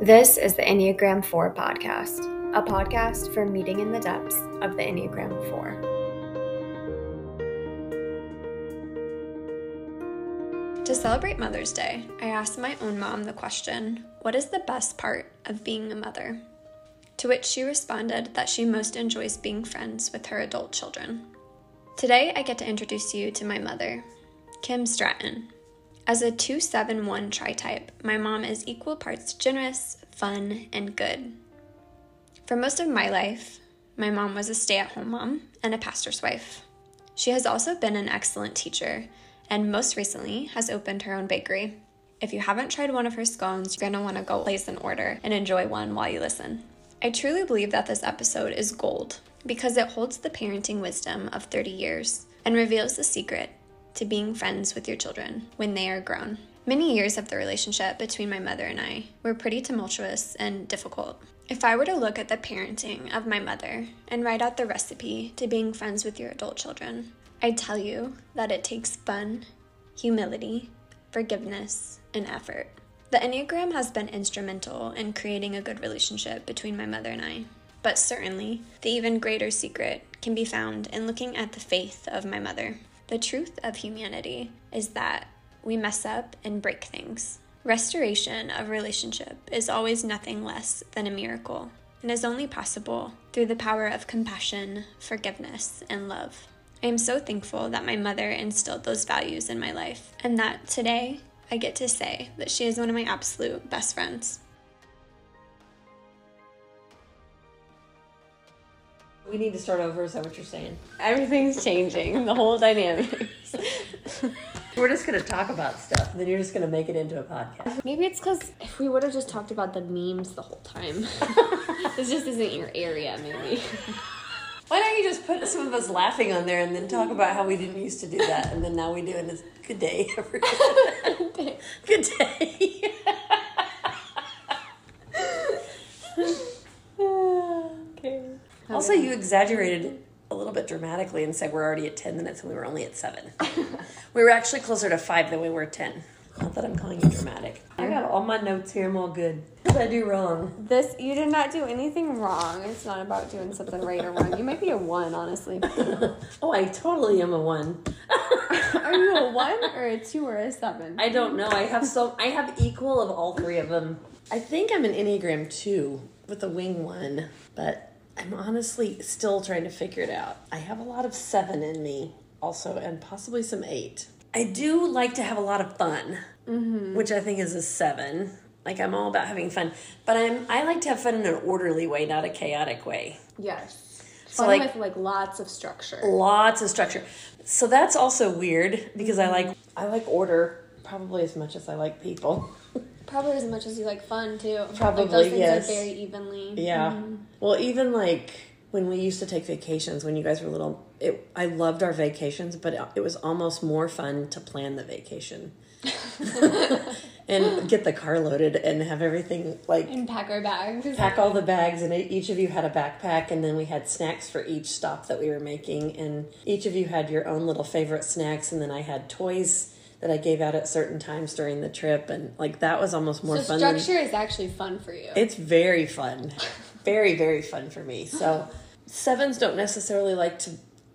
This is the Enneagram 4 podcast, a podcast for meeting in the depths of the Enneagram 4. To celebrate Mother's Day, I asked my own mom the question What is the best part of being a mother? To which she responded that she most enjoys being friends with her adult children. Today, I get to introduce you to my mother, Kim Stratton. As a 271 tri type, my mom is equal parts generous, fun, and good. For most of my life, my mom was a stay at home mom and a pastor's wife. She has also been an excellent teacher and most recently has opened her own bakery. If you haven't tried one of her scones, you're gonna wanna go place an order and enjoy one while you listen. I truly believe that this episode is gold because it holds the parenting wisdom of 30 years and reveals the secret to being friends with your children when they are grown. Many years of the relationship between my mother and I were pretty tumultuous and difficult. If I were to look at the parenting of my mother and write out the recipe to being friends with your adult children, I'd tell you that it takes fun, humility, forgiveness, and effort. The Enneagram has been instrumental in creating a good relationship between my mother and I, but certainly the even greater secret can be found in looking at the faith of my mother. The truth of humanity is that we mess up and break things. Restoration of relationship is always nothing less than a miracle and is only possible through the power of compassion, forgiveness, and love. I am so thankful that my mother instilled those values in my life and that today I get to say that she is one of my absolute best friends. We need to start over. Is that what you're saying? Everything's changing. The whole dynamics. We're just gonna talk about stuff, and then you're just gonna make it into a podcast. Maybe it's because if we would have just talked about the memes the whole time, this just isn't your area. Maybe. Why don't you just put some of us laughing on there, and then talk about how we didn't used to do that, and then now we do, and it's good day, everyone. good day. okay. Oh, also, you exaggerated a little bit dramatically and said we're already at 10 minutes and we were only at 7. we were actually closer to 5 than we were at 10. Not that I'm calling you dramatic. I got all my notes here. I'm all good. What did I do wrong? This you did not do anything wrong. It's not about doing something right or wrong. You might be a one, honestly. Oh, I totally am a 1. Are you a one or a two or a seven? I don't know. I have so I have equal of all three of them. I think I'm an Enneagram 2 with a wing 1, but I'm honestly still trying to figure it out. I have a lot of 7 in me also and possibly some 8. I do like to have a lot of fun, mm-hmm. which I think is a 7. Like I'm all about having fun, but I'm I like to have fun in an orderly way, not a chaotic way. yes. So, Fun like- with like lots of structure. lots of structure. So that's also weird because I mm-hmm. like I like order probably as much as I like people. Probably as much as you like fun too. Probably, like those things yes. are very evenly. Yeah. Mm-hmm. Well, even like when we used to take vacations when you guys were little, it I loved our vacations, but it, it was almost more fun to plan the vacation. and get the car loaded and have everything like And pack our bags. pack all the bags and each of you had a backpack and then we had snacks for each stop that we were making and each of you had your own little favorite snacks and then I had toys that I gave out at certain times during the trip and like that was almost more So fun than structure is actually fun for you. it's very fun. Very, very fun for me. So, sevens don't necessarily like to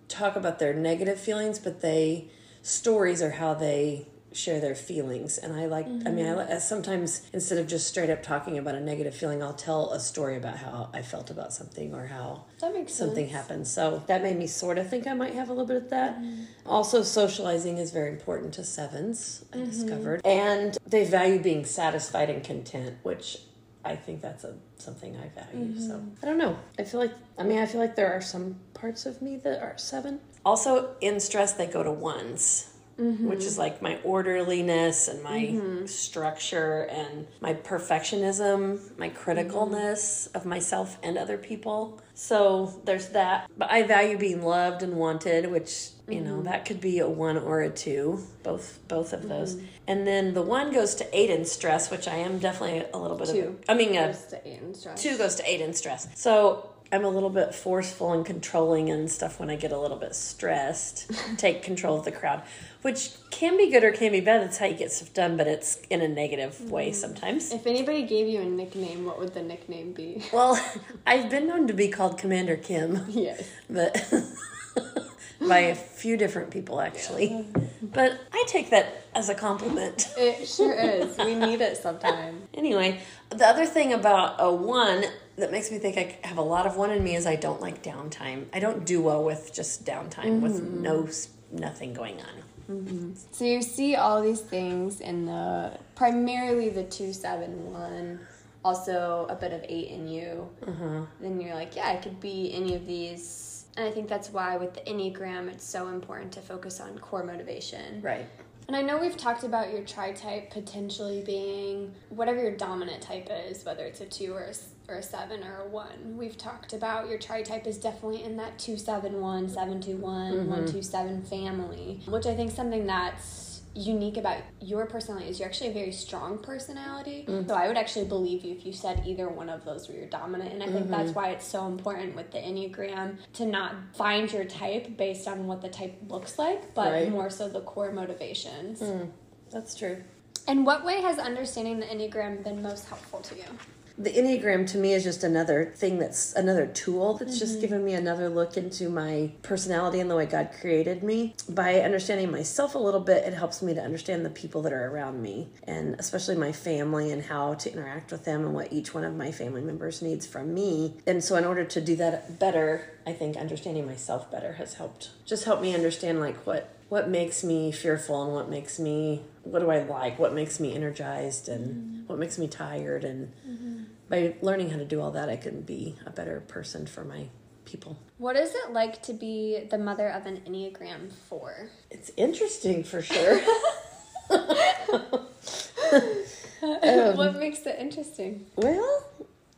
talk about their negative feelings, but they, stories are how they share their feelings. And I like, I mean, I mm-hmm. sometimes instead of just straight up talking about a negative feeling, I'll tell a story about how I felt about something or how that makes something sense. happened. So that made me sort of think I might have a little bit of that. Mm-hmm. Also, socializing is very important to sevens, I mm-hmm. discovered. And they value being satisfied and content, which I think that's a something I value. So I don't know. I feel like I mean I feel like there are some parts of me that are seven. Also, in stress, they go to ones. Which is like my orderliness and my structure and my perfectionism, my criticalness of myself and other people. So there's that. But I value being loved and wanted, which you know that could be a one or a two, both both of those. And then the one goes to eight in stress, which I am definitely a little bit Two. of. I mean, Just to end stress. two goes to eight in stress. So I'm a little bit forceful and controlling and stuff when I get a little bit stressed. Take control of the crowd, which can be good or can be bad. That's how you get stuff done, but it's in a negative way mm. sometimes. If anybody gave you a nickname, what would the nickname be? Well, I've been known to be called Commander Kim, Yes. but by a few different people actually. But I take that as a compliment. It sure is. We need it sometime. Anyway, the other thing about a one that makes me think I have a lot of one in me is I don't like downtime. I don't do well with just downtime with mm-hmm. no nothing going on. Mm-hmm. So you see all these things in the primarily the two seven one, also a bit of eight in you. Mm-hmm. Then you're like, yeah, I could be any of these. And I think that's why with the Enneagram, it's so important to focus on core motivation. Right. And I know we've talked about your tri type potentially being whatever your dominant type is, whether it's a two or a, or a seven or a one. We've talked about your tri type is definitely in that 271, 721, mm-hmm. 127 family, which I think something that's unique about your personality is you're actually a very strong personality. Mm. So I would actually believe you if you said either one of those were your dominant. And I think that's mm-hmm. why it's so important with the Enneagram to not find your type based on what the type looks like, but Right. more so the core motivations. Mm. That's true. In what way has understanding the Enneagram been most helpful to you? The Enneagram to me is just another thing that's another tool that's just mm-hmm. given me another look into my personality and the way God created me. By understanding myself a little bit, it helps me to understand the people that are around me and especially my family and how to interact with them and what each one of my family members needs from me. And so, in order to do that better, I think understanding myself better has helped. Just help me understand like what what makes me fearful and what makes me what do I like, what makes me energized and mm-hmm. what makes me tired and mm-hmm. By learning how to do all that, I can be a better person for my people. What is it like to be the mother of an Enneagram 4? It's interesting for sure. Um, what makes it interesting? well,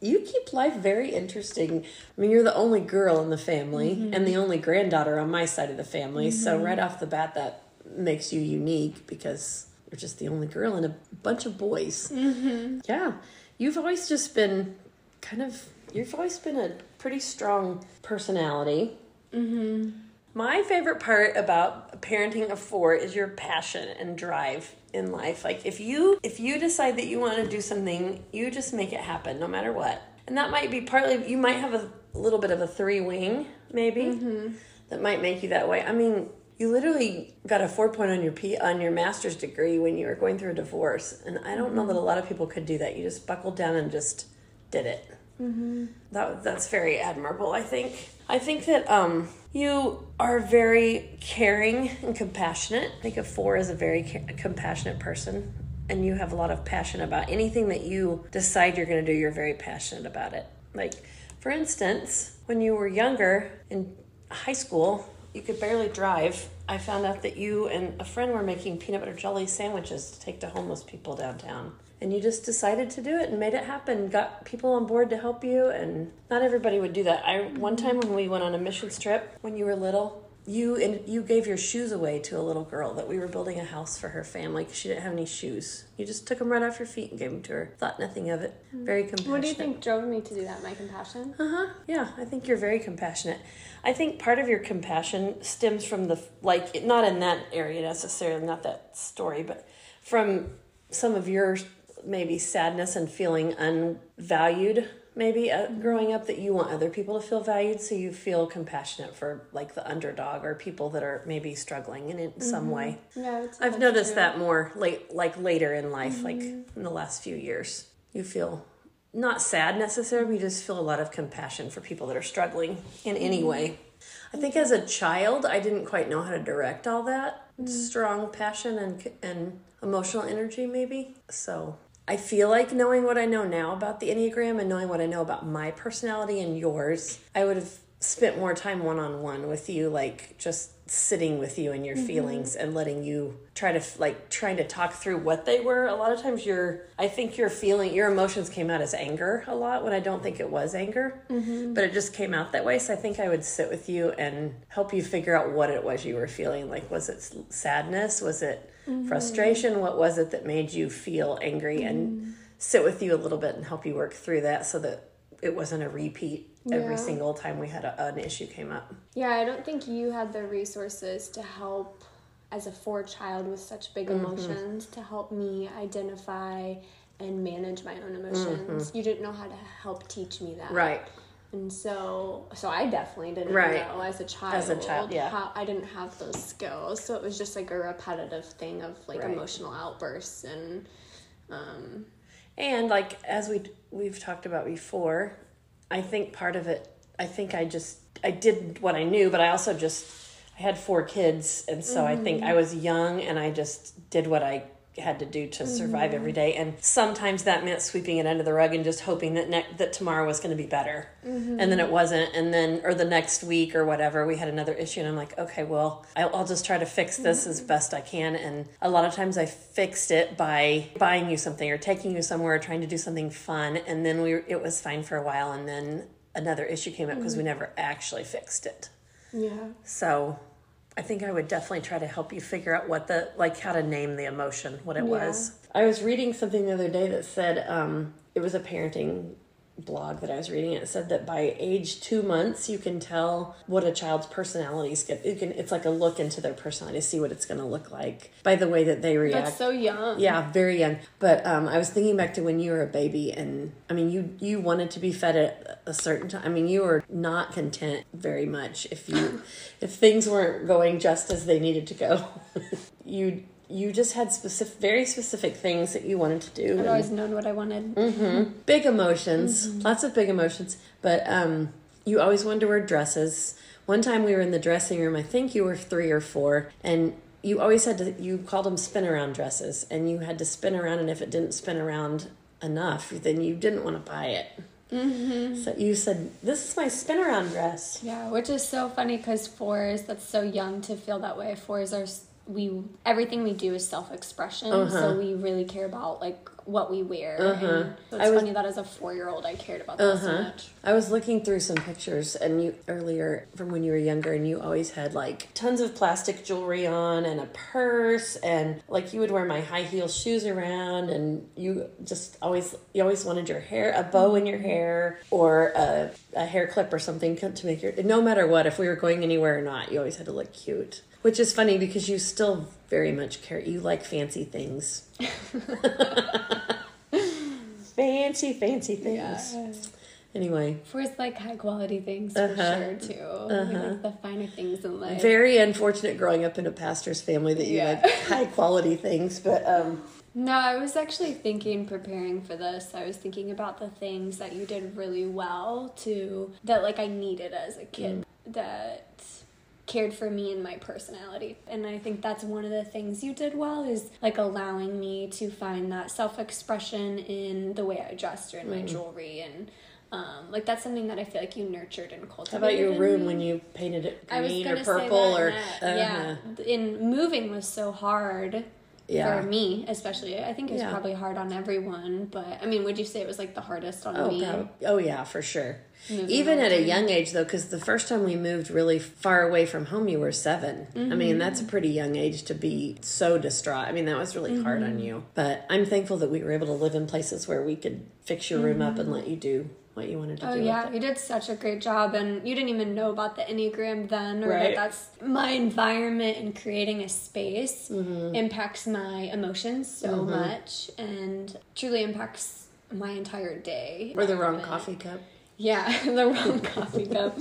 you keep life very interesting. I mean, you're the only girl in the family and the only granddaughter on my side of the family. So, right off the bat, that makes you unique because you're just the only girl and a bunch of boys. Mm-hmm. Yeah. You've always just been kind of, you've always been a pretty strong personality. Mm-hmm. My favorite part about parenting a four is your passion and drive in life. Like if you if you decide that you want to do something, you just make it happen no matter what. And that might be partly you might have a little bit of a three wing maybe mm-hmm. that might make you that way. I mean, you literally got a four point on your P on your master's degree when you were going through a divorce, and I don't know that a lot of people could do that. You just buckled down and just did it. That that's very admirable. I think. I think that um, you are very caring and compassionate. I think a four is a very ca- compassionate person, and you have a lot of passion about anything that you decide you're going to do. You're very passionate about it. Like, for instance, when you were younger in high school, you could barely drive. I found out that you and a friend were making peanut butter jelly sandwiches to take to homeless people downtown. And you just decided to do it and made it happen. Got people on board to help you, and not everybody would do that. I one time when we went on a mission trip when you were little, you and you gave your shoes away to a little girl that we were building a house for her family because she didn't have any shoes. You just took them right off your feet and gave them to her. Thought nothing of it. Very compassionate. What do you think drove me to do that? My compassion? Uh huh. Yeah, I think you're very compassionate. I think part of your compassion stems from the like not in that area necessarily, not that story, but from some of your maybe sadness and feeling unvalued. Maybe uh, growing up, that you want other people to feel valued, so you feel compassionate for like the underdog or people that are maybe struggling in, in some way. Yeah, I've noticed that more late, like later in life, like in the last few years. You feel not sad necessarily, you just feel a lot of compassion for people that are struggling in any way. I think as a child, I didn't quite know how to direct all that strong passion and and emotional energy, maybe. So I feel like knowing what I know now about the Enneagram and knowing what I know about my personality and yours, I would have spent more time one on one with you, like just sitting with you and your mm-hmm. feelings and letting you try to like trying to talk through what they were. A lot of times, your I think your feeling, your emotions came out as anger a lot when I don't think it was anger, mm-hmm. but it just came out that way. So I think I would sit with you and help you figure out what it was you were feeling. Like, was it sadness? Was it frustration? What was it that made you feel angry? And sit with you a little bit and help you work through that so that it wasn't a repeat every Yeah. single time we had a, an issue came up. Yeah, I don't think you had the resources to help as a four child with such big Mm-hmm. emotions to help me identify and manage my own emotions. You didn't know how to help teach me that. Mm-hmm. Right. And so so I definitely didn't Right. know as a child. As a child, yeah. How, I didn't have those skills. So it was just like a repetitive thing of like Right. emotional outbursts and um And like as we we've talked about before, I think part of it I think I just I did what I knew, but I also just I had four kids and so I think I was young and I just did what I had to do to survive every mm-hmm. day. And sometimes that meant sweeping it under the rug and just hoping that ne- that tomorrow was going to be better. Mm-hmm. And then it wasn't. And then or the next week or whatever we had another issue and i'm like okay well i'll, I'll just try to fix this as mm-hmm. best i can. And a lot of times i fixed it by buying you something or taking you somewhere or trying to do something fun. And then we it was fine for a while and then another issue came up because we never actually fixed it. Yeah. so I think I would definitely try to help you figure out what the like how to name the emotion, what it was. I was reading something the other day that said um, it was a parenting blog that I was reading. It said that by age two months you can tell what a child's personality is. You can it's like a look into their personality, see what it's going to look like by the way that they react. That's so young. Yeah, very young. But um, I was thinking back to when you were a baby, and I mean, you you wanted to be fed at a certain time. I mean, you were not content very much if you if things weren't going just as they needed to go. you you just had specific, very specific things that you wanted to do. I'd and- always known what I wanted. big emotions, Mm-hmm. lots of big emotions. But um, you always wanted to wear dresses. One time we were in the dressing room. I think you were three or four, and you always had to. You called them spin around dresses, and you had to spin around. And if it didn't spin around enough, then you didn't want to buy it. Mm-hmm. So you said, "This is my spin around dress." Yeah, which is so funny because fours, that's so young to feel that way. Fours are, we, everything we do is self expression. Uh-huh. So we really care about like what we wear. And so it's was- funny that as a four year old, I cared about that so Uh-huh. much. I was looking through some pictures and you earlier from when you were younger and you always had like tons of plastic jewelry on and a purse and like you would wear my high heel shoes around and you just always you always wanted your hair a bow in your hair or a, a hair clip or something to make your no matter what if we were going anywhere or not you always had to look cute which is funny because you still very much care you like fancy things fancy fancy things anyway Fours like high quality things for Uh-huh. sure too. We like the finer things in life. very unfortunate growing up in a pastor's family that you Yeah. like high quality things but um No, I was actually thinking, preparing for this, I was thinking about the things that you did really well to, that like I needed as a kid, that cared for me and my personality. And I think that's one of the things you did well is like allowing me to find that self expression in the way I dressed or in my jewelry. And um, like that's something that I feel like you nurtured and how about your room me. when you painted it green or purple that or uh-huh. yeah, in moving was so hard Yeah. for me especially. I think it was Yeah. probably hard on everyone, but I mean, would you say it was like the hardest on Oh, me? prob- oh yeah, for sure. Moving Even at a young age, though, because the first time we moved really far away from home, you were 7 I Mm-hmm. mean, that's a pretty young age to be so distraught. I mean, that was really hard Mm-hmm. on you. But I'm thankful that we were able to live in places where we could fix your room up and let you do what you wanted to Mm-hmm. Oh do. yeah, you did such a great job, and you didn't even know about the enneagram then, or Right. that that's my environment and creating a space Mm-hmm. impacts my emotions so much, and truly impacts my entire day. Or the wrong coffee cup. Yeah, the wrong coffee cup.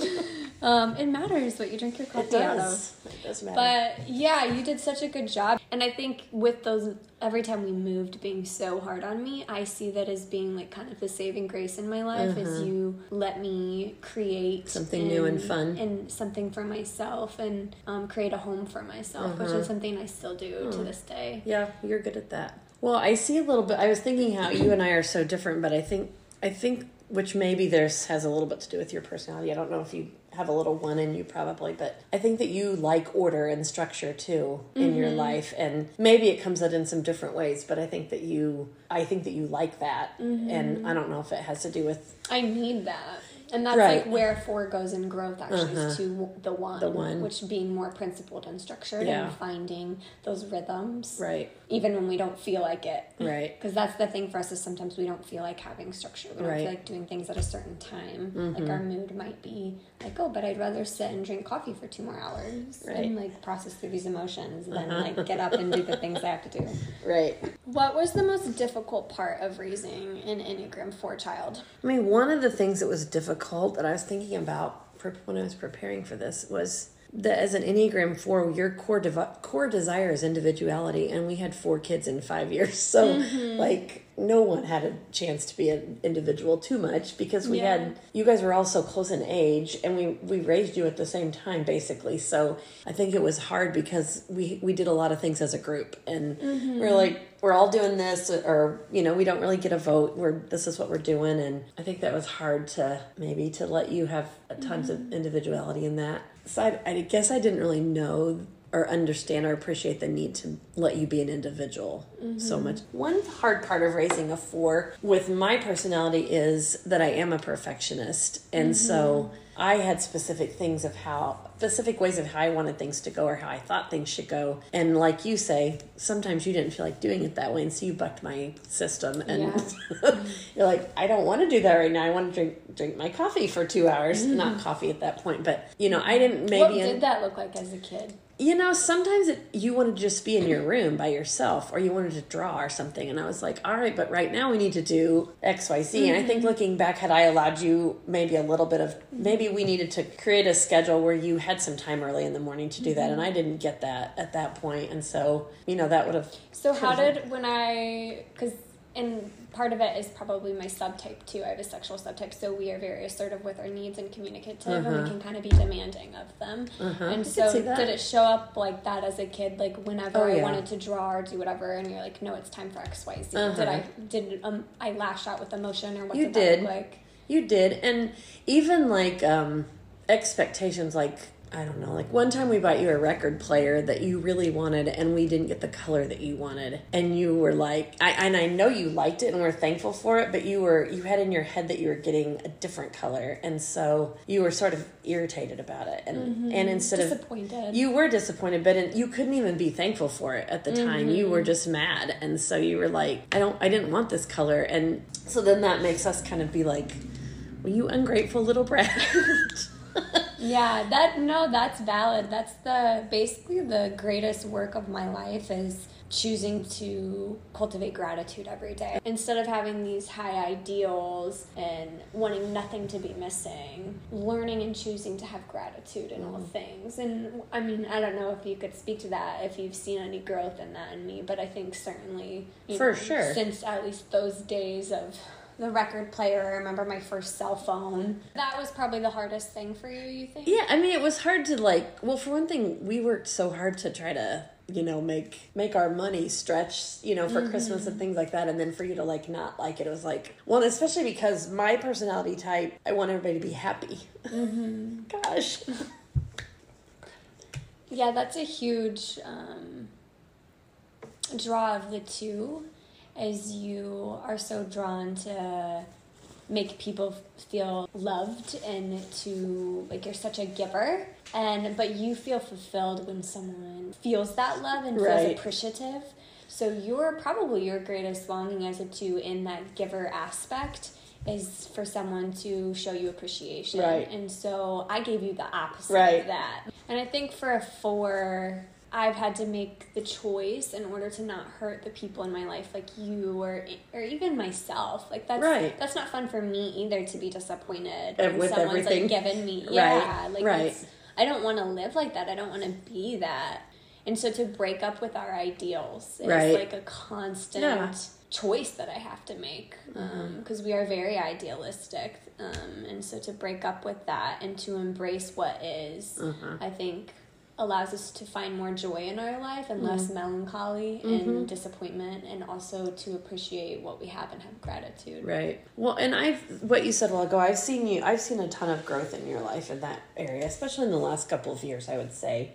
Um, it matters what you drink your coffee out of. It does matter. But yeah, you did such a good job. And I think with those, every time we moved being so hard on me, I see that as being like kind of the saving grace in my life is you let me create. Something new and fun. And something for myself and um, create a home for myself, which Uh-huh. is something I still do to this day. Yeah, you're good at that. Well, I see a little bit. I was thinking how you and I are so different, but I think I think which maybe this has a little bit to do with your personality. I don't know if you have a little one in you probably, but I think that you like order and structure too in your mm-hmm. life and maybe it comes out in some different ways, but I think that you I think that you like that. Mm-hmm. And I don't know if it has to do with I need that. And that's Right. like where four goes in growth actually is Uh-huh. to the one, The one. which being more principled and structured Yeah. and finding those rhythms, Right. even when we don't feel like it. Right. Because that's the thing for us is sometimes we don't feel like having structure. We don't Right. feel like doing things at a certain time. Like Mm-hmm. our mood might be like, oh, but I'd rather sit and drink coffee for two more hours Right. and like process through these emotions than Uh-huh. like get up and do the things I have to do. Right. What was the most difficult part of raising an Enneagram 4 child? I mean, one of the things that was difficult that I was thinking about when I was preparing for this was that as an Enneagram 4, your core core desire is individuality, and we had four kids in five years. So, mm-hmm. like, no one had a chance to be an individual too much because we Yeah. had you guys were all so close in age and we we raised you at the same time basically. So i think it was hard because we we did a lot of things as a group and mm-hmm. we're like we're all doing this or you know we don't really get a vote. We're this is what we're doing and i think that was hard to maybe to let you have tons of mm-hmm. individuality in that so I, I guess i didn't really know or understand or appreciate the need to let you be an individual so mm-hmm. much. One hard part of raising a four with my personality is that I am a perfectionist. And mm-hmm. so I had specific things of how, specific ways of how I wanted things to go or how I thought things should go. And like you say, sometimes you didn't feel like doing it that way. And so you bucked my system. And you're like, I don't want to do that right now. I want to drink, drink my coffee for two hours. Not mm-hmm. coffee at that point, but you know, I didn't maybe. what did that look like as a kid? You know, sometimes it, you want to just be in your room by yourself or you wanted to draw or something. And I was like, all right, but right now we need to do X, Y, Z. And I think mm-hmm. looking back, had I allowed you maybe a little bit of, maybe we needed to create a schedule where you had some time early in the morning to do that. And mm-hmm. I didn't get that at that point. And so, you know, that would have. So how did when I because and part of it is probably my subtype too. I have a sexual subtype, so we are very assertive with our needs and communicative, and we can kind of be demanding of them. Uh-huh. And could so, did it show up like that as a kid? Like whenever Oh, I wanted to draw or do whatever, and you're like, "No, it's time for X, Y, Z." Uh-huh. Did I did um I lash out with emotion or what You did, did. look like? You did. And even like um, expectations, like, I don't know, like one time we bought you a record player that you really wanted and we didn't get the color that you wanted. And you were like, I, and I know you liked it and we're thankful for it, but you were, you had in your head that you were getting a different color. And so you were sort of irritated about it. And, mm-hmm. and instead of, Disappointed. you were disappointed, but in, you couldn't even be thankful for it at the time. You were mm-hmm. just mad, and so you were like, "I don't, I didn't want this color," and so then that makes us kind of be like, "Well, you ungrateful little brat." Yeah, that no, that's valid. That's the basically the greatest work of my life is choosing to cultivate gratitude every day instead of having these high ideals and wanting nothing to be missing learning and choosing to have gratitude in all mm-hmm. things and i mean i don't know if you could speak to that if you've seen any growth in that in me but i think certainly For know, sure. since at least those days of the record player. I remember my first cell phone. That was probably the hardest thing for you, you think? yeah, I mean, it was hard to like. Well, for one thing, we worked so hard to try to, you know, make make our money stretch, you know, for Christmas and things like that, and then for you to like not like it, it was like, well, especially because my personality type, I want everybody to be happy. Mm-hmm. Gosh. Yeah, that's a huge um, draw of the two, as you are so drawn to make people feel loved and to like you're such a giver. And but you feel fulfilled when someone feels that love and feels appreciative. So you're probably your greatest longing as a two in that giver aspect is for someone to show you appreciation. Right. and so i gave you the opposite Right. of that. And i think for a four i've had to make the choice in order to not hurt the people in my life like you or or even myself like that's Right. that's not fun for me either to be disappointed Uh, when with someone's everything. like given me Right, yeah like right. i don't want to live like that i don't want to be that and so to break up with our ideals is Right. like a constant Yeah. choice that I have to make because we are very idealistic. Um, and so to break up with that and to embrace what is, I think allows us to find more joy in our life and less melancholy and disappointment and also to appreciate what we have and have gratitude. Right. Well, and I've what you said a while ago. I've seen you. I've seen a ton of growth in your life in that area, especially in the last couple of years. I would say,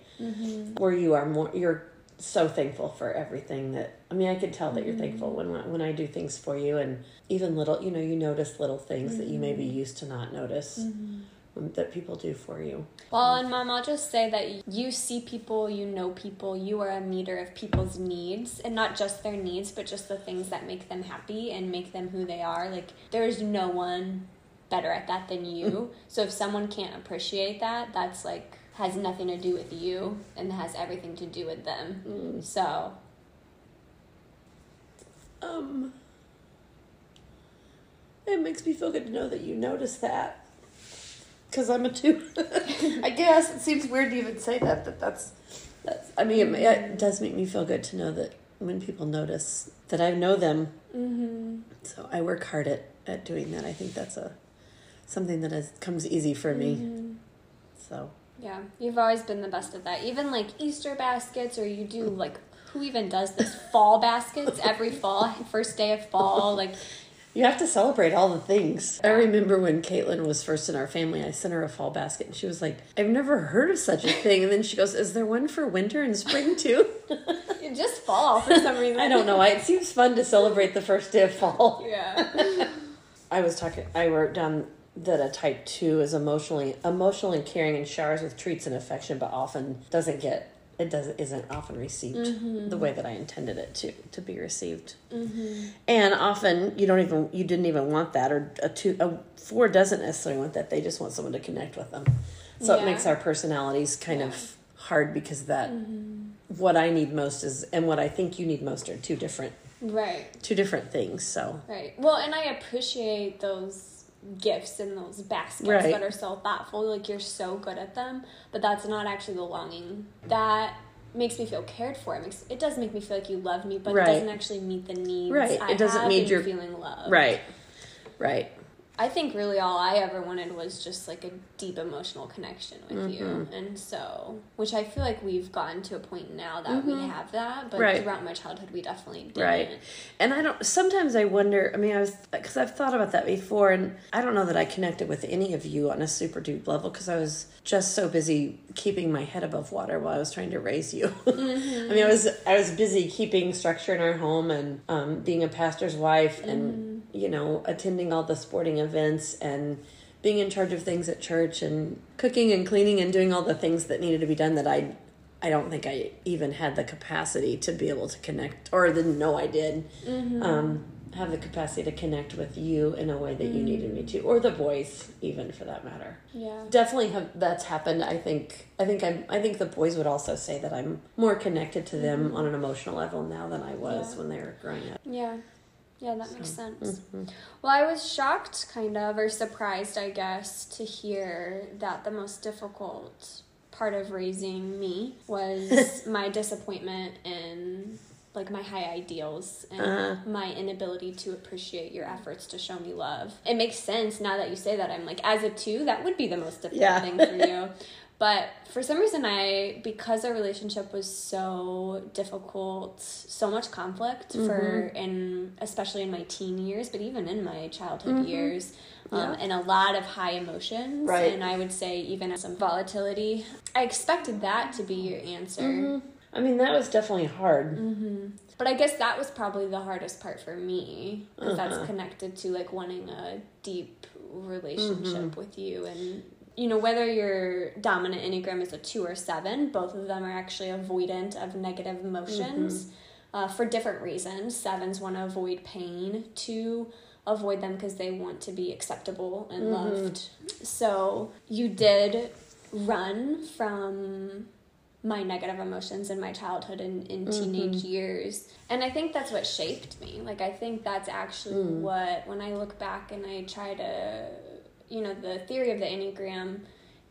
where you are more. You're so thankful for everything that I mean I can tell that you're Mm-hmm. thankful when when I do things for you and even little you know you notice little things that you maybe Mm-hmm. used to not notice um, that people do for you. Well, and mom, I'll just say that you see people, you know people, you are a meter of people's needs, and not just their needs, but just the things that make them happy and make them who they are. Like, there's no one better at that than you. so if someone can't appreciate that, that's like has nothing to do with you and has everything to do with them. So, Um it makes me feel good to know that you notice that. Cuz I'm a 2. I guess it seems weird to even say that but that's that's I mean it, it does make me feel good to know that when people notice that I know them mm-hmm. So I work hard at, at doing that. I think that's a something that is, comes easy for me. Mm-hmm. So Yeah, you've always been the best at that. Even like Easter baskets, or you do like who even does this fall baskets every fall, first day of fall. Like, you have to celebrate all the things. I remember when Caitlin was first in our family, I sent her a fall basket and she was like, I've never heard of such a thing. And then she goes, Is there one for winter and spring too? you just fall for some reason. I don't know. I, it seems fun to celebrate the first day of fall. Yeah. I was talking. I wrote down that a type two is emotionally emotional and caring and showers with treats and affection, but often doesn't get it doesn't isn't often received the mm-hmm. way that I intended it to to be received. Mm-hmm. And often you don't even you didn't even want that, or a two a four doesn't necessarily want that. They just want someone to connect with them. So Yeah. it makes our personalities kind Yeah. of hard because that mm-hmm. what I need most is and what I think you need most are two different Right. two different things. So Right. Well, and I appreciate those gifts and those baskets Right. that are so thoughtful. Like you're so good at them, but that's not actually the longing that makes me feel cared for. It makes it does make me feel like you love me, but Right. it doesn't actually meet the needs. Right. I It doesn't meet your- feeling love. right, right. I think really all I ever wanted was just like a deep emotional connection with you. Mm-hmm. And so, which I feel like we've gotten to a point now that we have that, but Mm-hmm. Right. throughout my childhood we definitely didn't. Right. And I don't, sometimes I wonder, I mean, I was, because I've thought about that before, and I don't know that I connected with any of you on a super deep level because I was just so busy keeping my head above water while I was trying to raise you. I mean, I was, I was busy keeping structure in our home and um, being a pastor's wife and, you know, attending all the sporting events and being in charge of things at church and cooking and cleaning and doing all the things that needed to be done that I I don't think I even had the capacity to be able to connect, or didn't know I did. Mm-hmm. Um, have the capacity to connect with you in a way that you mm. needed me to, or the boys, even for that matter. Yeah. Definitely have that's happened. I think. I think I'm. I think the boys would also say that I'm more connected to them mm-hmm. on an emotional level now than I was Yeah. when they were growing up. Yeah. Yeah, that makes So, sense. mhm. Well, I was shocked, kind of, or surprised, I guess, to hear that the most difficult part of raising me was my disappointment in like my high ideals and Uh-huh. my inability to appreciate your efforts to show me love. It makes sense now that you say that. I'm like, as a two, that would be the most difficult Yeah. thing for you. But for some reason, I, because our relationship was so difficult, so much conflict for, and especially in my teen years, but even in my childhood years, um, and a lot of high emotions. Right. And I would say even some volatility. I expected that to be your answer. I mean, that was definitely hard. But I guess that was probably the hardest part for me because Uh-huh. that's connected to like wanting a deep relationship Mm-hmm. with you and you know whether your dominant enneagram is a 2 or 7 both of them are actually avoidant of negative emotions Mm-hmm. uh, for different reasons sevens want to avoid pain two avoid them because they want to be acceptable and Mm-hmm. loved so you did run from my negative emotions in my childhood and in teenage years. And I think that's what shaped me. Like, I think that's actually what, when I look back and I try to, you know, the theory of the Enneagram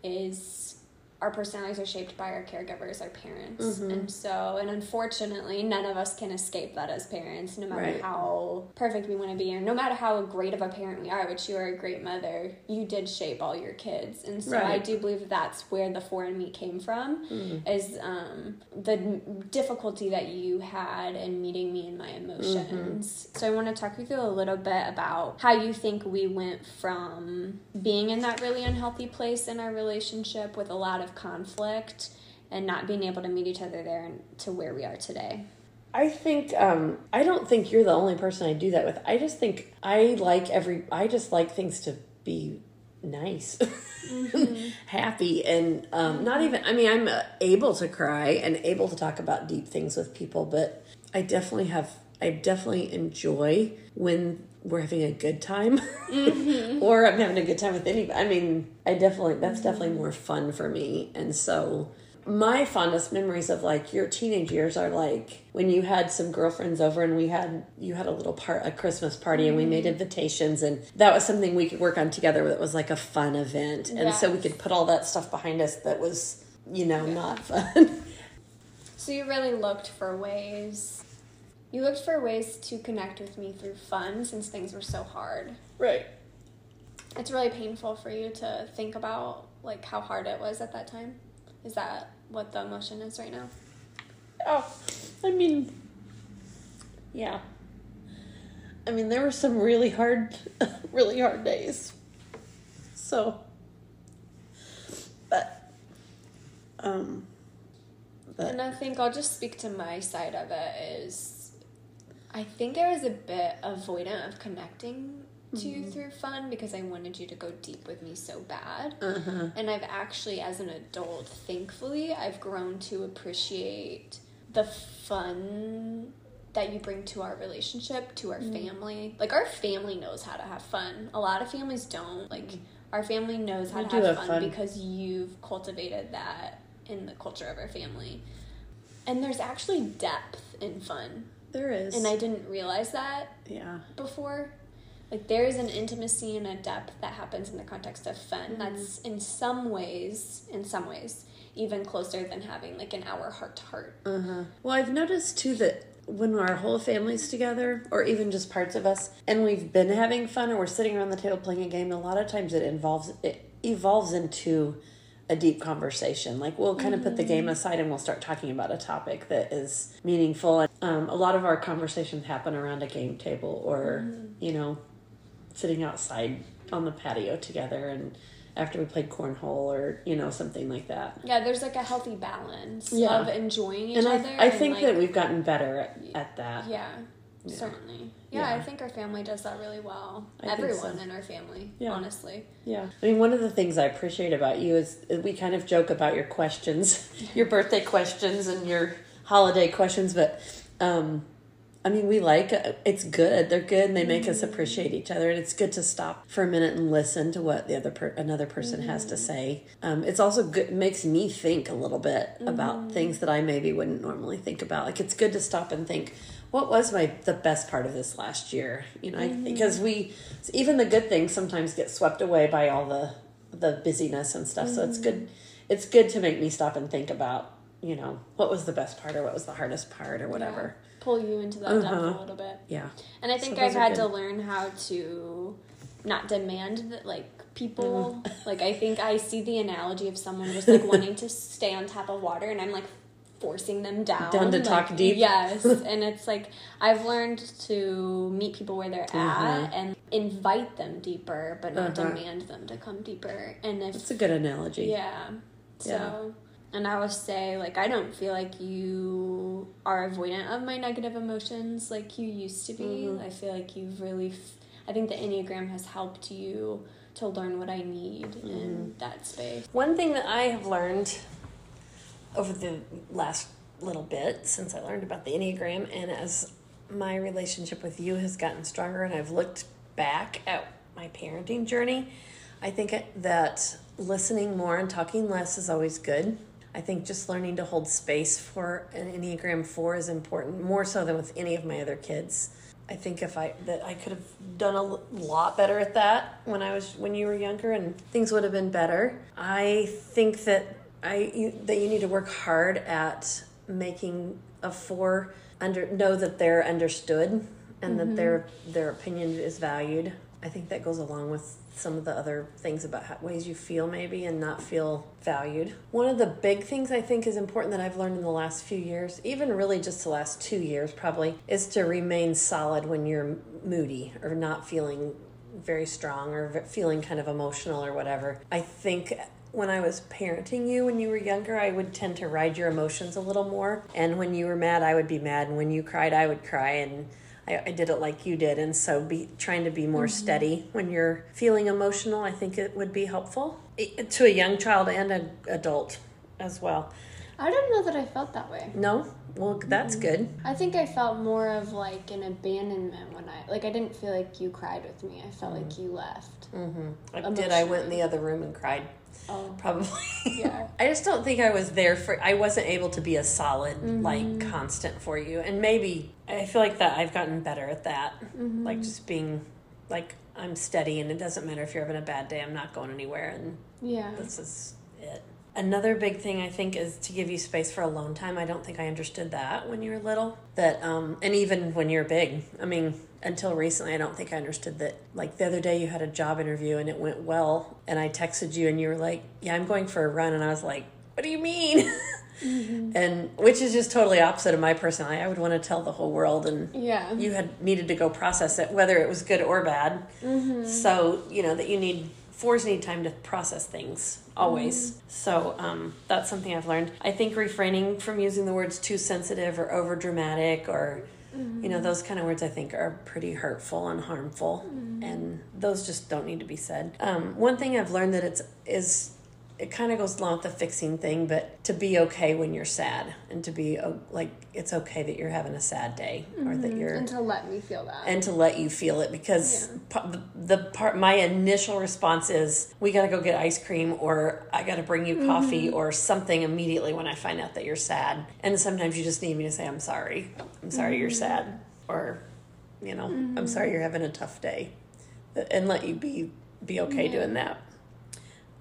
is our personalities are shaped by our caregivers, our parents. Mm-hmm. And so, and unfortunately, none of us can escape that as parents, no matter Right. how perfect we want to be, or no matter how great of a parent we are, which you are a great mother, you did shape all your kids. And so I do believe that's where the four in me came from, mm-hmm. is um, the difficulty that you had in meeting me in my emotions. Mm-hmm. So I want to talk with you a little bit about how you think we went from being in that really unhealthy place in our relationship with a lot of conflict and not being able to meet each other there and to where we are today. I think um, I don't think you're the only person I do that with. I just think I like every. I just like things to be nice, mm-hmm. happy, and um, not even. I mean, I'm uh, able to cry and able to talk about deep things with people, but I definitely have. I definitely enjoy when we're having a good time, mm-hmm. or I'm having a good time with anybody. I mean, I definitely that's definitely more fun for me, and so my fondest memories of like your teenage years are like when you had some girlfriends over and we had you had a little part a christmas party and we made mm. invitations and that was something we could work on together that was like a fun event and yes. so we could put all that stuff behind us that was you know yeah. not fun so you really looked for ways you looked for ways to connect with me through fun since things were so hard right it's really painful for you to think about like how hard it was at that time is that what the emotion is right now? Oh, I mean, yeah. I mean, there were some really hard, really hard days. So, but, um, but. And I think I'll just speak to my side of it is I think I was a bit avoidant of connecting to you mm-hmm. through fun because I wanted you to go deep with me so bad. Uh-huh. And I've actually, as an adult, thankfully, I've grown to appreciate the fun that you bring to our relationship, to our mm. family. Like, our family knows how to have fun. A lot of families don't. Like, mm. our family knows how we to have, have fun, fun because you've cultivated that in the culture of our family. And there's actually depth in fun. There is. And I didn't realize that yeah. before like there is an intimacy and a depth that happens in the context of fun mm-hmm. that's in some ways in some ways even closer than having like an hour heart to heart uh-huh. well i've noticed too that when our whole family's together or even just parts of us and we've been having fun or we're sitting around the table playing a game a lot of times it involves it evolves into a deep conversation. Like we'll kind of put the game mm-hmm. aside and we'll start talking about a topic that is meaningful. And um, a lot of our conversations happen around a game table or, mm. you know, sitting outside on the patio together and after we played cornhole or you know something like that. Yeah, there's like a healthy balance yeah. of enjoying each and other. I, I think like, that we've gotten better at, at that. Yeah, yeah. certainly. Yeah, yeah, I think our family does that really well. I Everyone so. in our family, yeah. honestly. Yeah. I mean, one of the things I appreciate about you is we kind of joke about your questions, your birthday questions and your holiday questions, but um, I mean, we like it's good. They're good, and they make mm-hmm. us appreciate each other. And it's good to stop for a minute and listen to what the other per- another person mm-hmm. has to mm-hmm. say. Um, it's also good. Makes me think a little bit mm-hmm. about things that I maybe wouldn't normally think about. Like it's good to stop and think, what was my the best part of this last year? You know, mm-hmm. because we even the good things sometimes get swept away by all the the busyness and stuff. So it's good. Mm-hmm. It's good to make me stop and think about you know what was the best part or what was the hardest part or whatever. Yeah pull you into that uh-huh. depth a little bit. Yeah. And I think so I've had to learn how to not demand that like people mm. like I think I see the analogy of someone just like wanting to stay on top of water and I'm like forcing them down down to like, talk deep yes and it's like i've learned to meet people where they're uh-huh. at and invite them deeper but not uh-huh. demand them to come deeper and if it's a good analogy yeah so yeah. And I would say, like, I don't feel like you are avoidant of my negative emotions like you used to be. Mm-hmm. I feel like you've really, f- I think the Enneagram has helped you to learn what I need mm-hmm. in that space. One thing that I have learned over the last little bit since I learned about the Enneagram and as my relationship with you has gotten stronger and I've looked back at my parenting journey, I think that listening more and talking less is always good. I think just learning to hold space for an Enneagram 4 is important, more so than with any of my other kids. I think if I that I could have done a lot better at that when I was when you were younger and things would have been better. I think that I you, that you need to work hard at making a 4 under know that they're understood and mm-hmm. that their their opinion is valued. I think that goes along with some of the other things about how, ways you feel maybe and not feel valued. One of the big things I think is important that I've learned in the last few years, even really just the last 2 years probably, is to remain solid when you're moody or not feeling very strong or feeling kind of emotional or whatever. I think when I was parenting you when you were younger, I would tend to ride your emotions a little more. And when you were mad, I would be mad. And when you cried, I would cry. And I, I did it like you did. And so be trying to be more mm-hmm. steady when you're feeling emotional, I think it would be helpful it, to a young child and an adult as well. I don't know that I felt that way. No? Well, that's mm-hmm. good. I think I felt more of like an abandonment when I, like, I didn't feel like you cried with me. I felt mm-hmm. like you left. Mm-hmm. I did. I went in the other room and cried. Oh. Probably. Yeah. I just don't think I was there for I wasn't able to be a solid mm-hmm. like constant for you. And maybe I feel like that I've gotten better at that. Mm-hmm. Like just being like I'm steady and it doesn't matter if you're having a bad day, I'm not going anywhere and yeah. This is it. Another big thing I think is to give you space for alone time. I don't think I understood that when you were little. That um and even when you're big. I mean, until recently, I don't think I understood that. Like the other day, you had a job interview and it went well, and I texted you and you were like, "Yeah, I'm going for a run," and I was like, "What do you mean?" Mm-hmm. and which is just totally opposite of my personality. I would want to tell the whole world, and yeah, you had needed to go process it, whether it was good or bad. Mm-hmm. So you know that you need fours need time to process things always. Mm-hmm. So um, that's something I've learned. I think refraining from using the words too sensitive or over dramatic or Mm-hmm. You know, those kind of words I think are pretty hurtful and harmful, mm-hmm. and those just don't need to be said. Um, one thing I've learned that it's is it kind of goes along with the fixing thing, but to be okay when you're sad and to be like it's okay that you're having a sad day mm-hmm. or that mm-hmm. you're and to let me feel that and to let you feel it because yeah. the, the part my initial response is we got to go get ice cream or I got to bring you coffee mm-hmm. or something immediately when I find out that you're sad. And sometimes you just need me to say I'm sorry. I'm sorry mm-hmm. you're sad or you know, I'm sorry mm-hmm. you're having a tough day and let you be be okay yeah. doing that.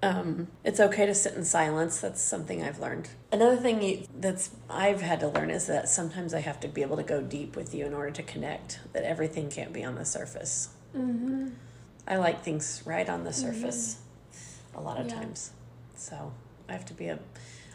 Um, it's okay to sit in silence. That's something I've learned. Another thing that's I've had to learn is that sometimes I have to be able to go deep with you in order to connect. That everything can't be on the surface. Mm-hmm. I like things right on the surface mm-hmm. a lot of yeah. times. So I have to be a.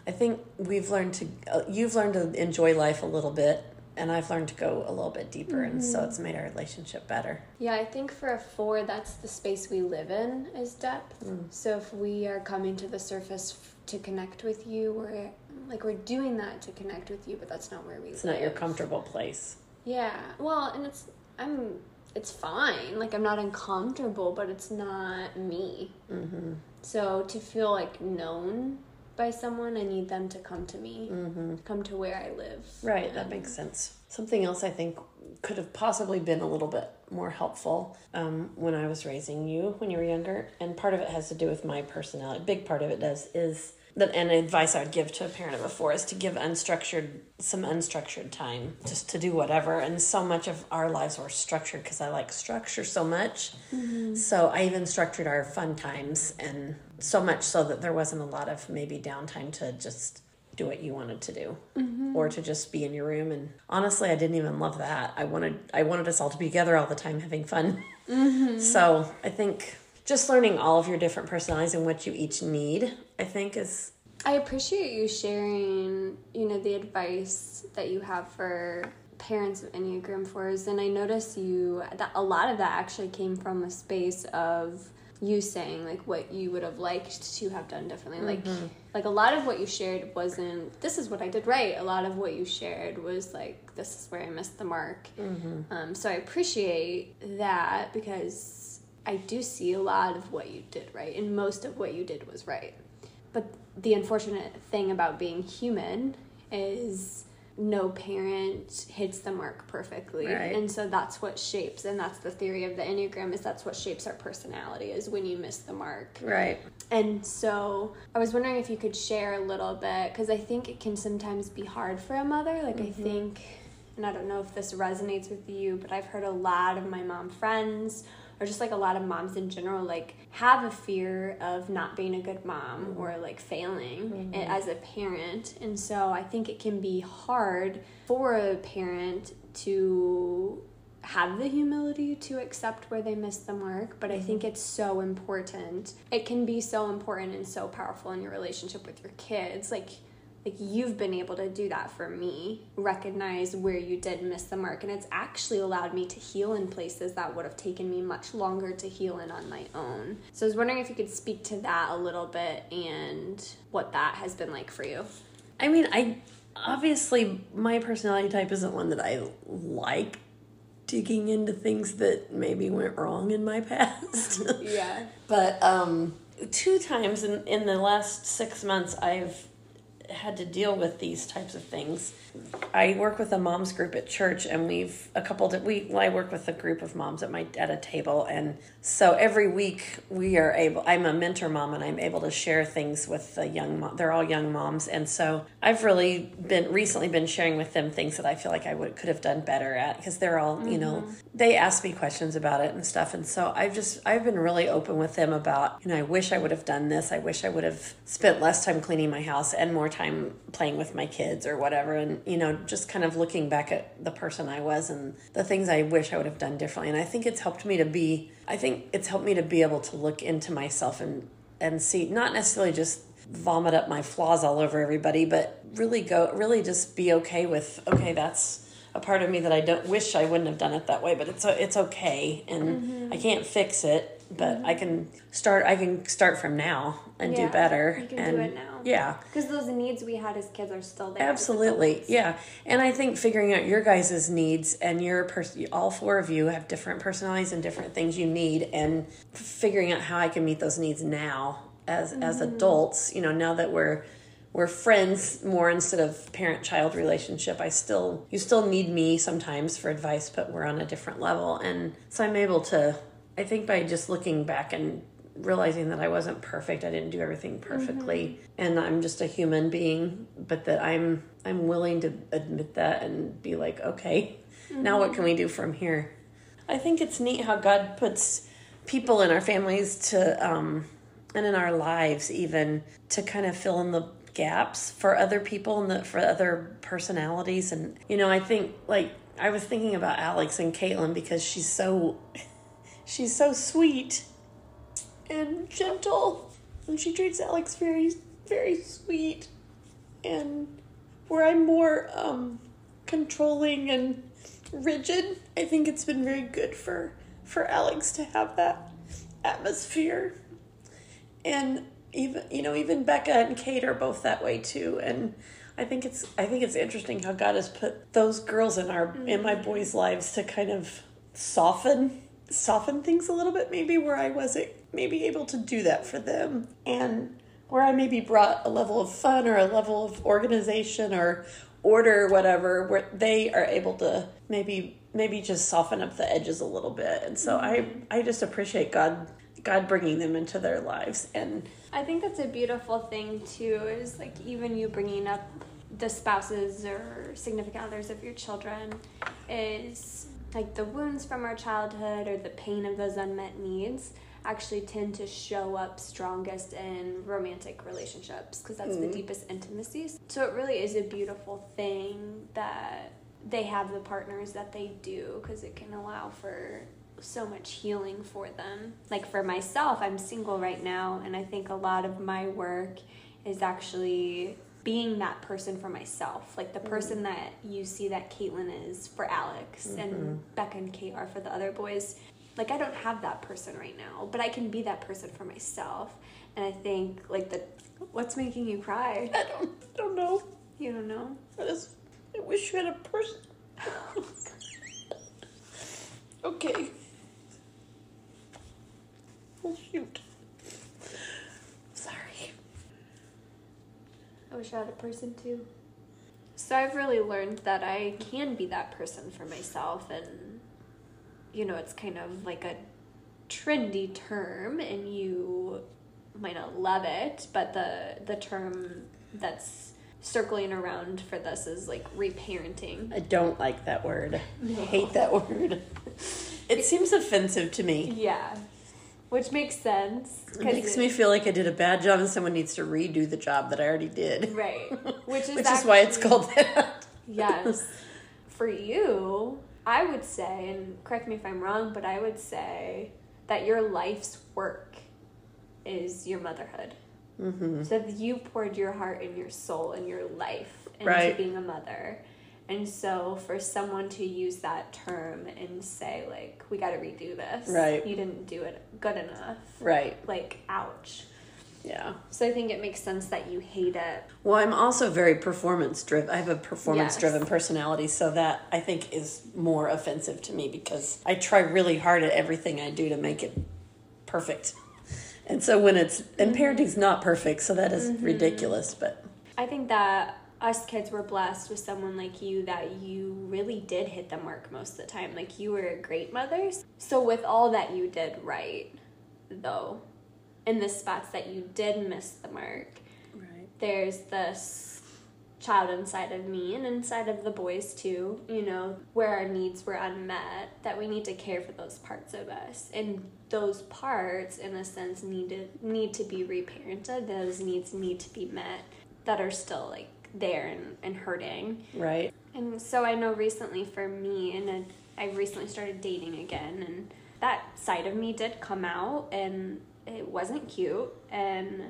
I think we've learned to. Uh, you've learned to enjoy life a little bit and I've learned to go a little bit deeper, mm-hmm. and so mm-hmm. it's made our relationship better. Yeah, I think for a four, that's the space we live in is depth. Mm. So if we are coming to the surface f- to connect with you, we're like we're doing that to connect with you, but that's not where we. It's live. not your comfortable place. Yeah, well, and it's I'm it's fine. Like I'm not uncomfortable, but it's not me. Mm-hmm. So to feel like known by someone, I need them to come to me, mm-hmm. come to where I live. Right, that makes sense. Something else I think could have possibly been a little bit more helpful um, when I was raising you when you were younger, and part of it has to do with my personality. A big part of it does is that and advice I would give to a parent of a four is to give unstructured some unstructured time just to do whatever. And so much of our lives were structured because I like structure so much. Mm-hmm. So I even structured our fun times and so much so that there wasn't a lot of maybe downtime to just do what you wanted to do mm-hmm. or to just be in your room and honestly i didn't even love that i wanted i wanted us all to be together all the time having fun mm-hmm. so i think just learning all of your different personalities and what you each need i think is i appreciate you sharing you know the advice that you have for parents of enneagram 4s and i notice you that a lot of that actually came from a space of you saying like what you would have liked to have done differently like mm-hmm. like a lot of what you shared wasn't this is what i did right a lot of what you shared was like this is where i missed the mark mm-hmm. um, so i appreciate that because i do see a lot of what you did right and most of what you did was right but the unfortunate thing about being human is no parent hits the mark perfectly right. and so that's what shapes and that's the theory of the enneagram is that's what shapes our personality is when you miss the mark right and so i was wondering if you could share a little bit because i think it can sometimes be hard for a mother like mm-hmm. i think and i don't know if this resonates with you but i've heard a lot of my mom friends or just like a lot of moms in general like have a fear of not being a good mom mm-hmm. or like failing mm-hmm. as a parent and so i think it can be hard for a parent to have the humility to accept where they missed the mark, but I think mm-hmm. it's so important. It can be so important and so powerful in your relationship with your kids. Like like you've been able to do that for me recognize where you did miss the mark and it's actually allowed me to heal in places that would have taken me much longer to heal in on my own. So i was wondering if you could speak to that a little bit and what that has been like for you. I mean, I obviously my personality type isn't one that I like digging into things that maybe went wrong in my past. yeah. But um, two times in, in the last six months, I've had to deal with these types of things. I work with a moms group at church, and we've a couple. Of, we well, I work with a group of moms at my at a table, and so every week we are able. I'm a mentor mom, and I'm able to share things with the young. Mom, they're all young moms, and so I've really been recently been sharing with them things that I feel like I would could have done better at because they're all you know mm-hmm. they ask me questions about it and stuff, and so I've just I've been really open with them about you know I wish I would have done this. I wish I would have spent less time cleaning my house and more time playing with my kids or whatever, and you know just kind of looking back at the person I was and the things I wish I would have done differently. And I think it's helped me to be, I think it's helped me to be able to look into myself and, and see, not necessarily just vomit up my flaws all over everybody, but really go, really just be okay with, okay, that's a part of me that I don't wish I wouldn't have done it that way, but it's, it's okay. And mm-hmm. I can't fix it, but I can start, I can start from now and Yeah, do better. you can and do it now. Yeah. because those needs we had as kids are still there Absolutely, yeah. And I think figuring out your guys' needs and your person, all four of you have different personalities and different things you need, and figuring out how I can meet those needs now as as mm-hmm. adults. You know, now that we're we're friends more instead of parent child relationship. I still you still need me sometimes for advice, but we're on a different level, and so I'm able to. I think by just looking back and realizing that I wasn't perfect. I didn't do everything perfectly and I'm just a human being, but that I'm I'm willing to admit that and be like, okay, now what can we do from here? I think it's neat how God puts people in our families to um and in our lives even to kind of fill in the gaps for other people and the, for other personalities and you know, I think like I was thinking about Alex and Caitlin because she's so she's so sweet and gentle and she treats alex very very sweet. And where i'm more um controlling and rigid i think it's been very good for for alex to have that atmosphere. And even you know even becca and kate are both that way too and i think it's i think it's interesting how god has put those girls in our in my boys lives to kind of soften soften things a little bit maybe where i wasn't maybe able to do that for them. And where i maybe brought a level of fun or a level of organization or order or whatever where they are able to maybe maybe just soften up the edges a little bit. And so mm-hmm. i i just appreciate god god bringing them into their lives. And I think that's a beautiful thing too. Is like even you bringing up the spouses or significant others of your children is like the wounds from our childhood or the pain of those unmet needs actually tend to show up strongest in romantic relationships because that's the mm. deepest intimacies. So it really is a beautiful thing that they have the partners that they do because it can allow for so much healing for them. Like for myself, I'm single right now, and I think a lot of my work is actually being that person for myself. Like the mm. person that you see that Caitlin is for Alex and mm-hmm. Becca and Kate are for the other boys. Like I don't have that person right now, but I can be that person for myself. And I think like the what's making you cry? i don't I don't know You don't know? I just I wish you had a person. okay. Oh shoot. Sorry. I wish I had a person too. So I've really learned that I can be that person for myself, and you know, it's kind of like a trendy term, and you might not love it, but the the term that's circling around for this is like reparenting. I don't like that word. I hate that word. It seems offensive to me. Yeah, which makes sense. It makes me feel like I did a bad job and someone needs to redo the job that I already did. right, which is Which is why it's called that. Yes. For you, I would say, and correct me if I'm wrong, but I would say that your life's work is your motherhood. Mm-hmm. So you poured your heart and your soul and your life into Right. being a mother. And so for someone to use that term and say like we got to redo this. Right. You didn't do it good enough. Right. Like ouch. Yeah. So I think it makes sense that you hate it. Well, I'm also very performance driven. I have a performance driven Yes. personality, so that I think is more offensive to me because I try really hard at everything I do to make it perfect. And so when it's and mm-hmm. parenting's not perfect, so that is mm-hmm. ridiculous, but I think that us kids were blessed with someone like you that you really did hit the mark most of the time. Like you were a great mother. So with all that you did right, though, in the spots that you did miss the mark, right. there's this child inside of me and inside of the boys too, you know, where our needs were unmet, that we need to care for those parts of us. And those parts, in a sense, need to, need to be reparented. Those needs need to be met that are still like there and, and hurting. Right. And so I know recently for me, and I- recently started dating again, and that side of me did come out, and it wasn't cute. And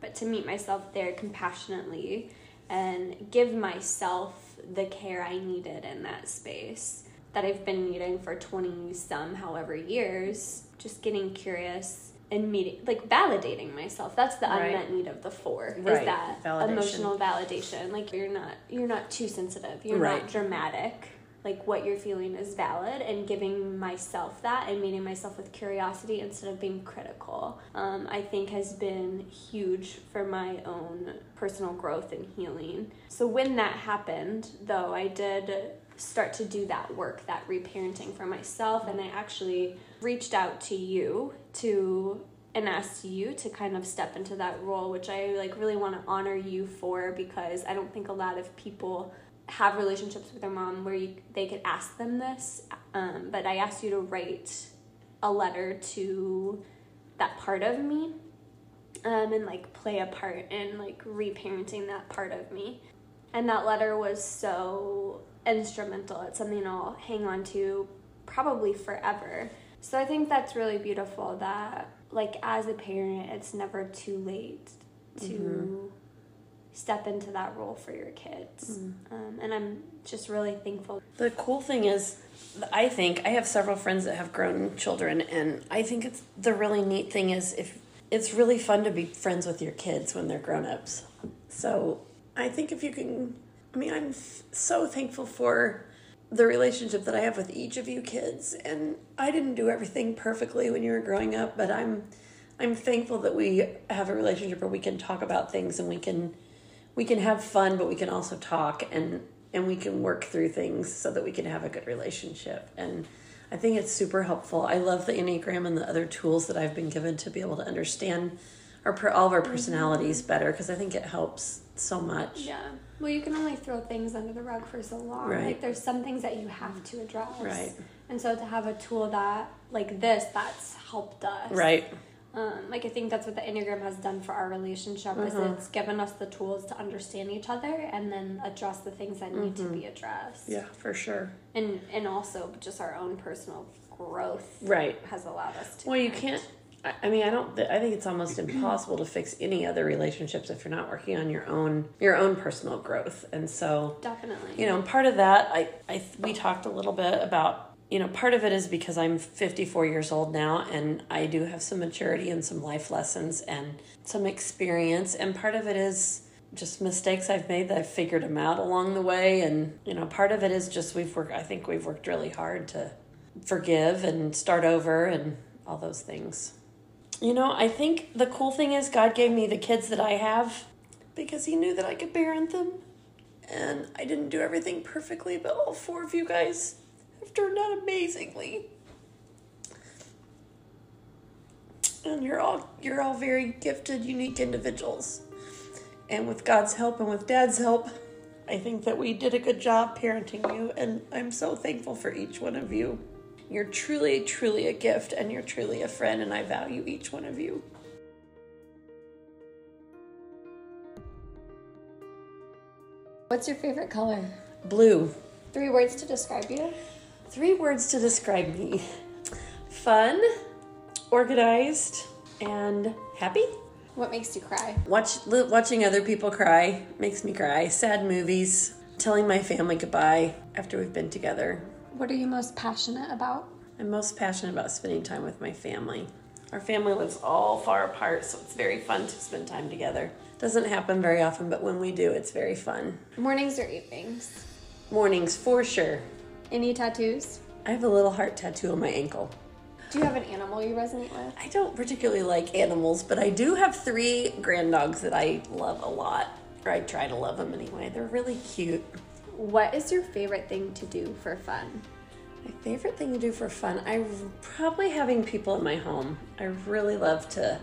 but to meet myself there compassionately and give myself the care I needed in that space that I've been needing for twenty some however years, just getting curious and meeting like validating myself. That's the Right. unmet need of the four. Right. Is that Validation. emotional validation. Like you're not you're not too sensitive. You're Right. not dramatic. Like what you're feeling is valid, and giving myself that and meeting myself with curiosity instead of being critical, um, I think has been huge for my own personal growth and healing. So when that happened, though, I did start to do that work, that reparenting for myself, and I actually reached out to you to and asked you to kind of step into that role which i like really want to honor you for because i don't think a lot of people have relationships with their mom where you, they could ask them this um, but i asked you to write a letter to that part of me um, and like play a part in like reparenting that part of me. And that letter was so instrumental it's something i'll hang on to probably forever so I think that's really beautiful that like as a parent it's never too late to step into that role for your kids. Um, and I'm just really thankful. The cool thing is, I think I have several friends that have grown children, and I think it's the really neat thing is if it's really fun to be friends with your kids when they're grown ups. So I think if you can, I mean, I'm f- so thankful for the relationship that I have with each of you kids, and I didn't do everything perfectly when you were growing up, but I'm I'm thankful that we have a relationship where we can talk about things and we can we can have fun, but we can also talk and and we can work through things so that we can have a good relationship. And I think it's super helpful. I love the Enneagram and the other tools that I've been given to be able to understand our all of our mm-hmm. personalities better because I think it helps so much. Yeah. Well, you can only throw things under the rug for so long. Right. Like there's some things that you have to address. Right. And so to have a tool that like this that's helped us. Right. Um, like I think that's what the Enneagram has done for our relationship is Uh-huh. it's given us the tools to understand each other and then address the things that need to be addressed. Mm-hmm. Yeah, for sure. And and also just our own personal growth Right. has allowed us to Well, you can't. I- mean, I don't. I think it's almost impossible to fix any other relationships if you're not working on your own your own personal growth. And so, definitely. you know, part of that, I, I we talked a little bit about. You know, part of it is because I'm 54 years old now, and I do have some maturity and some life lessons and some experience. And part of it is just mistakes I've made that I've figured them out along the way. And you know, part of it is just we've worked. I think we've worked really hard to forgive and start over and all those things. You know, I think the cool thing is God gave me the kids that I have because He knew that I could parent them. And I didn't do everything perfectly, but all four of you guys have turned out amazingly. And you're all you're all very gifted, unique individuals. And with God's help and with Dad's help, I think that we did a good job parenting you, and I'm so thankful for each one of you. You're truly, truly a gift, and you're truly a friend, and I value each one of you. What's your favorite color? Blue. Three words to describe you. Three words to describe me fun, organized, and happy. What makes you cry? Watch watching other people cry makes me cry. Sad movies, telling my family goodbye after we've been together. What are you most passionate about? I'm most passionate about spending time with my family. Our family lives all far apart, so it's very fun to spend time together. Doesn't happen very often, but when we do, it's very fun. Mornings or evenings? Mornings for sure. Any tattoos? I have a little heart tattoo on my ankle. Do you have an animal you resonate with? I don't particularly like animals, but I do have three grand dogs that I love a lot. Or I try to love them anyway. They're really cute. What is your favorite thing to do for fun? My favorite thing to do for fun, I probably having people in my home. I really love to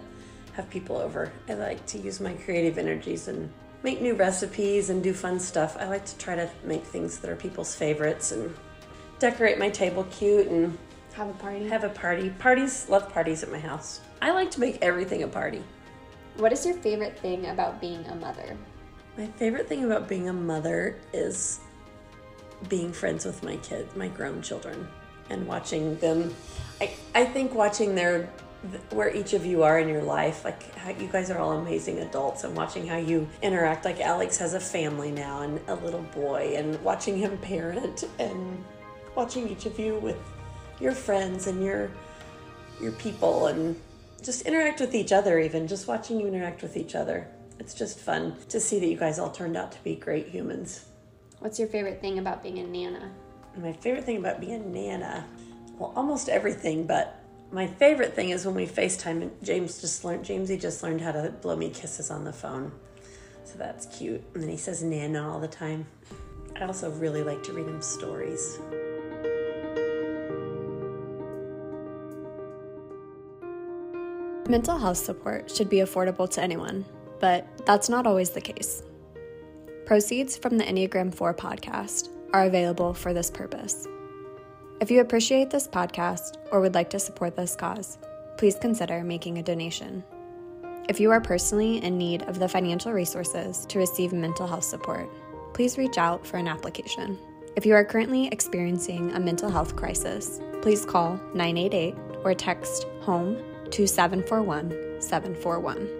have people over. I like to use my creative energies and make new recipes and do fun stuff. I like to try to make things that are people's favorites and decorate my table cute and Have a party? have a party. Parties, love parties at my house. I like to make everything a party. What is your favorite thing about being a mother? My favorite thing about being a mother is being friends with my kids, my grown children, and watching them. I, I think watching their where each of you are in your life, like you guys are all amazing adults, and watching how you interact. Like Alex has a family now and a little boy, and watching him parent, and watching each of you with your friends and your your people, and just interact with each other. Even just watching you interact with each other, it's just fun to see that you guys all turned out to be great humans. What's your favorite thing about being a nana? My favorite thing about being a nana, well, almost everything, but my favorite thing is when we FaceTime and James just learned, Jamesy just learned how to blow me kisses on the phone. So that's cute. And then he says nana all the time. I also really like to read him stories. Mental health support should be affordable to anyone, but that's not always the case. Proceeds from the Enneagram 4 podcast are available for this purpose. If you appreciate this podcast or would like to support this cause, please consider making a donation. If you are personally in need of the financial resources to receive mental health support, please reach out for an application. If you are currently experiencing a mental health crisis, please call 988 or text HOME to 741 741.